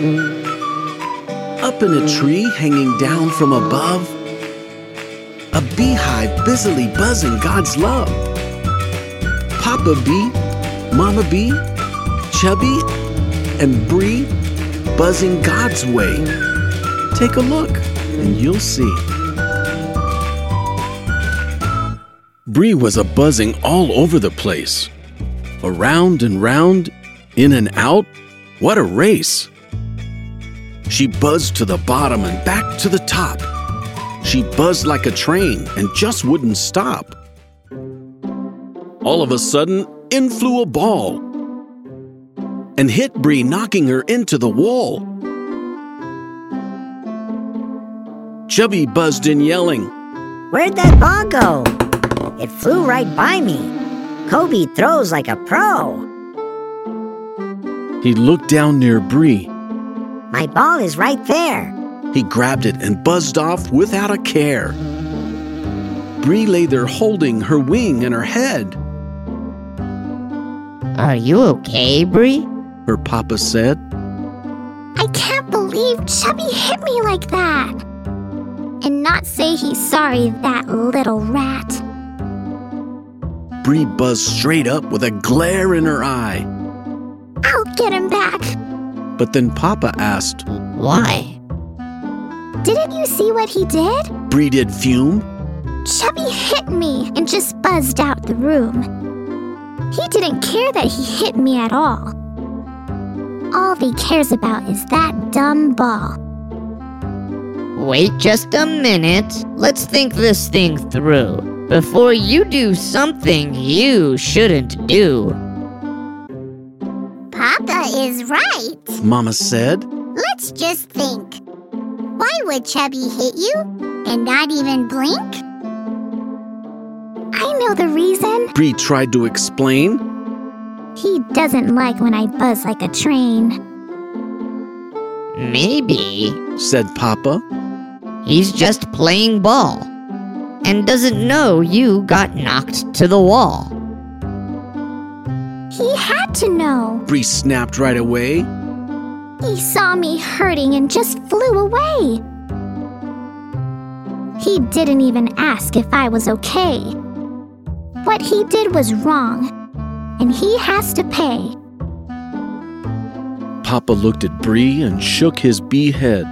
Up in a tree hanging down from above, a beehive busily buzzing God's love. Papa bee, Mama bee, Chubby, and Bree buzzing God's way. Take a look and you'll see. Bree was a buzzing all over the place. Around and round, in and out, what a race! She buzzed to the bottom and back to the top. She buzzed like a train and just wouldn't stop. All of a sudden, in flew a ball and hit Bree, knocking her into the wall. Chubby buzzed in, yelling, Where'd that ball go? It flew right by me. Kobe throws like a pro. He looked down near Bree. My ball is right there. He grabbed it and buzzed off without a care. Bree lay there holding her wing and her head. Are you okay, Bree? Her papa said. I can't believe Chubby hit me like that. And not say he's sorry, that little rat. Bree buzzed straight up with a glare in her eye. I'll get him back. But then Papa asked, Why? Didn't you see what he did? Bree did fume. Chubby hit me and just buzzed out the room. He didn't care that he hit me at all. All he cares about is that dumb ball. Wait just a minute. Let's think this thing through before you do something you shouldn't do. Papa is right. Mama said. Let's just think. Why would Chubby hit you and not even blink? I know the reason. Bree tried to explain. He doesn't like when I buzz like a train. Maybe said Papa. he's just playing ball and doesn't know you got knocked to the wall. He had to know. Bree snapped right away. He saw me hurting and just flew away. He didn't even ask if I was okay. What he did was wrong, and he has to pay. Papa looked at Bree and shook his bee head.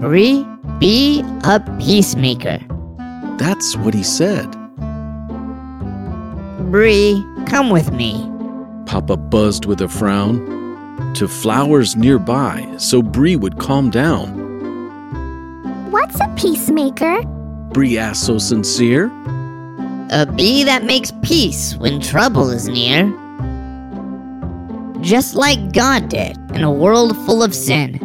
Bree, be a peacemaker. That's what he said. Bree, come with me. Papa buzzed with a frown to flowers nearby so Bree would calm down. What's a peacemaker? Bree asked so sincere. A bee that makes peace when trouble is near. Just like God did in a world full of sin.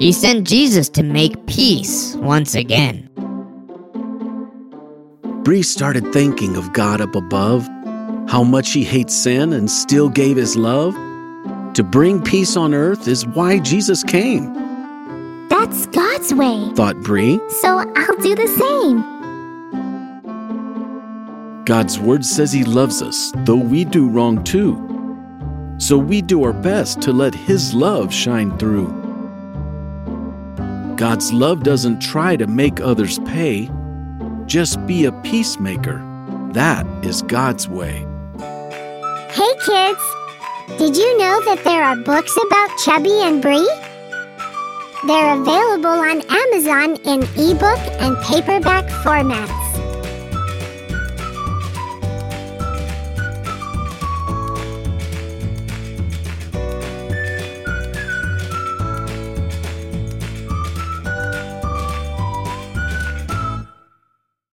He sent Jesus to make peace once again. Bree started thinking of God up above, how much he hates sin and still gave his love. To bring peace on earth is why Jesus came, That's God's way. thought Bree. So I'll do the same. God's word says he loves us, though we do wrong too. So we do our best to let his love shine through. God's love doesn't try to make others pay. Just be a peacemaker. That is God's way. Hey kids! Did you know that there are books about Chubby and Bree? They're available on Amazon in ebook and paperback formats.